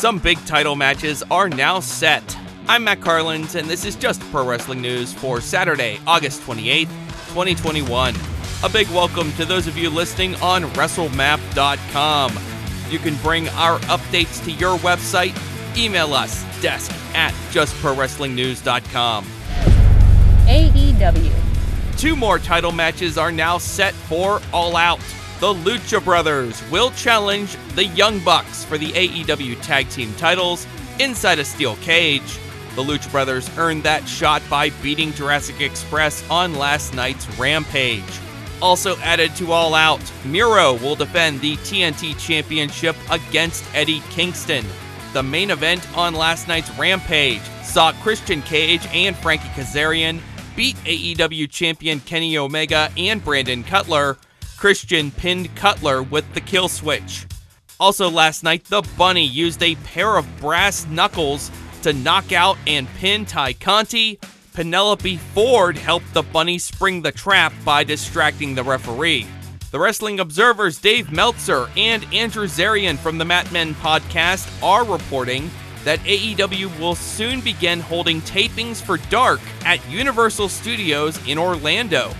Some big title matches are now set. I'm Matt Carlins, and this is just pro wrestling news for Saturday, August 28th, 2021. A big welcome to those of you listening on WrestleMap.com. You can bring our updates to your website. Email us, desk at justprowrestlingnews.com. AEW. Two more title matches are now set for All Out. The Lucha Brothers will challenge the Young Bucks for the AEW Tag Team titles inside a steel cage. The Lucha Brothers earned that shot by beating Jurassic Express on last night's Rampage. Also added to All Out, Miro will defend the TNT Championship against Eddie Kingston. The main event on last night's Rampage saw Christian Cage and Frankie Kazarian beat AEW champion Kenny Omega and Brandon Cutler. Christian pinned Cutler with the kill switch. Also, last night, the Bunny used a pair of brass knuckles to knock out and pin Tay Conti. Penelope Ford helped the Bunny spring the trap by distracting the referee. The Wrestling Observer's Dave Meltzer and Andrew Zarian from the Mat Men podcast are reporting that AEW will soon begin holding tapings for Dark at Universal Studios in Orlando.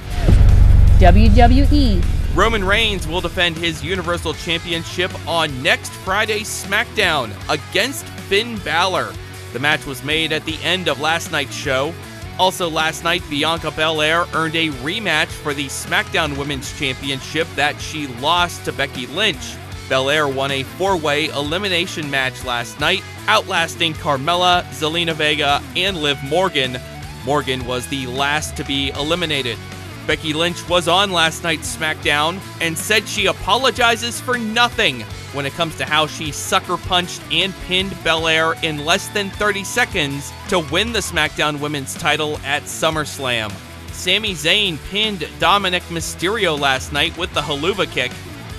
WWE. Roman Reigns will defend his Universal Championship on next Friday's SmackDown against Finn Balor. The match was made at the end of last night's show. Also, last night, Bianca Belair earned a rematch for the SmackDown Women's Championship that she lost to Becky Lynch. Belair won a four way elimination match last night, outlasting Carmella, Zelina Vega, and Liv Morgan. Morgan was the last to be eliminated. Becky Lynch was on last night's SmackDown and said she apologizes for nothing when it comes to how she sucker punched and pinned Belair in less than 30 seconds to win the SmackDown Women's title at SummerSlam. Sami Zayn pinned Dominic Mysterio last night with the Helluva Kick.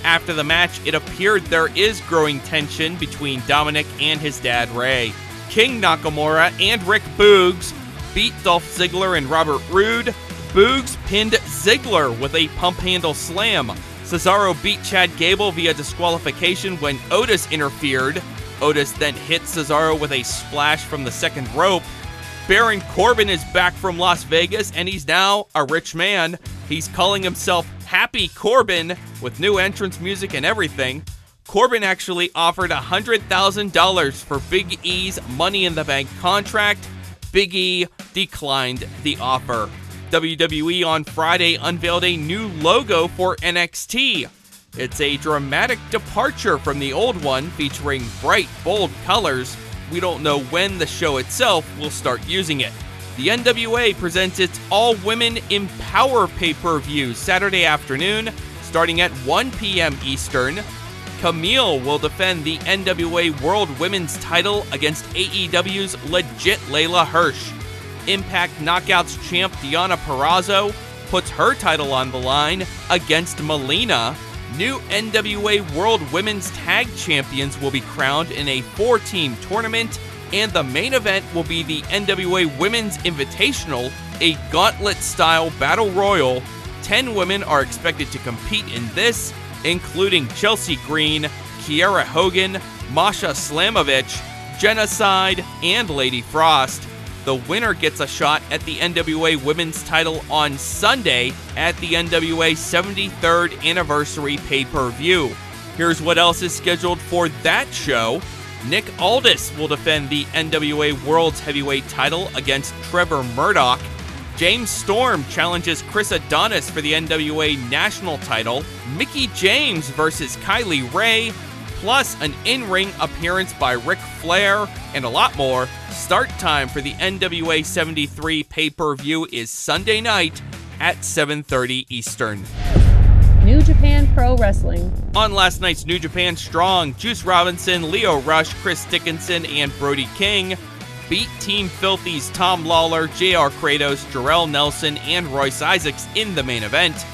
After the match, it appeared there is growing tension between Dominic and his dad Rey. King Nakamura and Rick Boogs beat Dolph Ziggler and Robert Roode. Boogs pinned Ziggler with a pump handle slam. Cesaro beat Chad Gable via disqualification when Otis interfered. Otis then hit Cesaro with a splash from the second rope. Baron Corbin is back from Las Vegas and he's now a rich man. He's calling himself Happy Corbin with new entrance music and everything. Corbin actually offered $100,000 for Big E's Money in the Bank contract. Big E declined the offer. WWE on Friday unveiled a new logo for NXT. It's a dramatic departure from the old one, featuring bright, bold colors. We don't know when the show itself will start using it. The NWA presents its All Women Empower pay per view Saturday afternoon, starting at 1 p.m. Eastern. Kamille will defend the NWA World Women's title against AEW's legit Leyla Hirsch. Impact Knockouts champ Deonna Purrazzo puts her title on the line against Melina. New NWA World Women's Tag Champions will be crowned in a four team tournament, and the main event will be the NWA Women's Invitational, a gauntlet style battle royal. Ten women are expected to compete in this, including Chelsea Green, Kiera Hogan, Masha Slamovich, Genocide, and Lady Frost. The winner gets a shot at the NWA Women's title on Sunday at the NWA 73rd Anniversary pay per view. Here's what else is scheduled for that show. Nick Aldis will defend the NWA World's Heavyweight title against Trevor Murdoch. James Storm challenges Chris Adonis for the NWA National title. Mickie James versus Kylie Rae plus an in-ring appearance by Ric Flair, and a lot more. Start time for the NWA 73 pay-per-view is Sunday night at 7:30 Eastern. New Japan Pro Wrestling. On last night's New Japan Strong, Juice Robinson, Lio Rush, Chris Dickinson, and Brody King beat Team Filthy's Tom Lawler, JR Kratos, Jorel Nelson, and Royce Isaacs in the main event.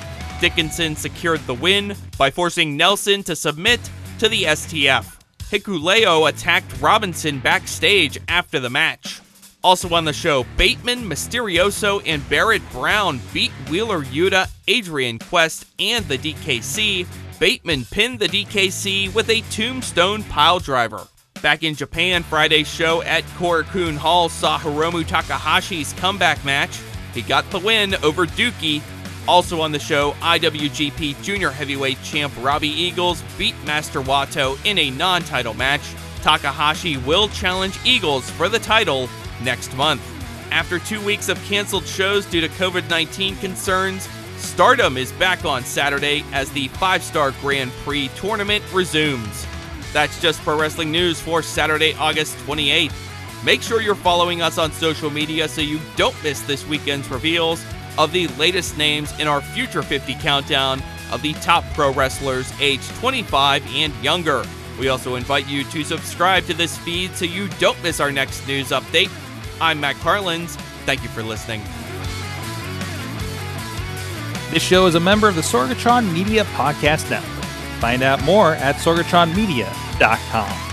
Dickinson secured the win by forcing Nelson to submit to the STF. Hikuleo attacked Robinson backstage after the match. Also on the show, Bateman, Misterioso, and Barrett Brown beat Wheeler Yuta, Adrian Quest, and the DKC. Bateman pinned the DKC with a tombstone pile driver. Back in Japan, Friday's show at Korakuen Hall saw Hiromu Takahashi's comeback match. He got the win over Douki. Also on the show, IWGP Junior Heavyweight Champ Robbie Eagles beat Master Wato in a non title match. Takahashi will challenge Eagles for the title next month. After two weeks of canceled shows due to COVID 19 concerns, Stardom is back on Saturday as the five star Grand Prix tournament resumes. That's just pro wrestling news for Saturday, August 28th. Make sure you're following us on social media so you don't miss this weekend's reveals of the latest names in our Future 50 countdown of the top pro wrestlers aged 25 and younger. We also invite you to subscribe to this feed so you don't miss our next news update. I'm Matt Carlins. Thank you for listening. This show is a member of the Sorgatron Media Podcast Network. Find out more at sorgatronmedia.com.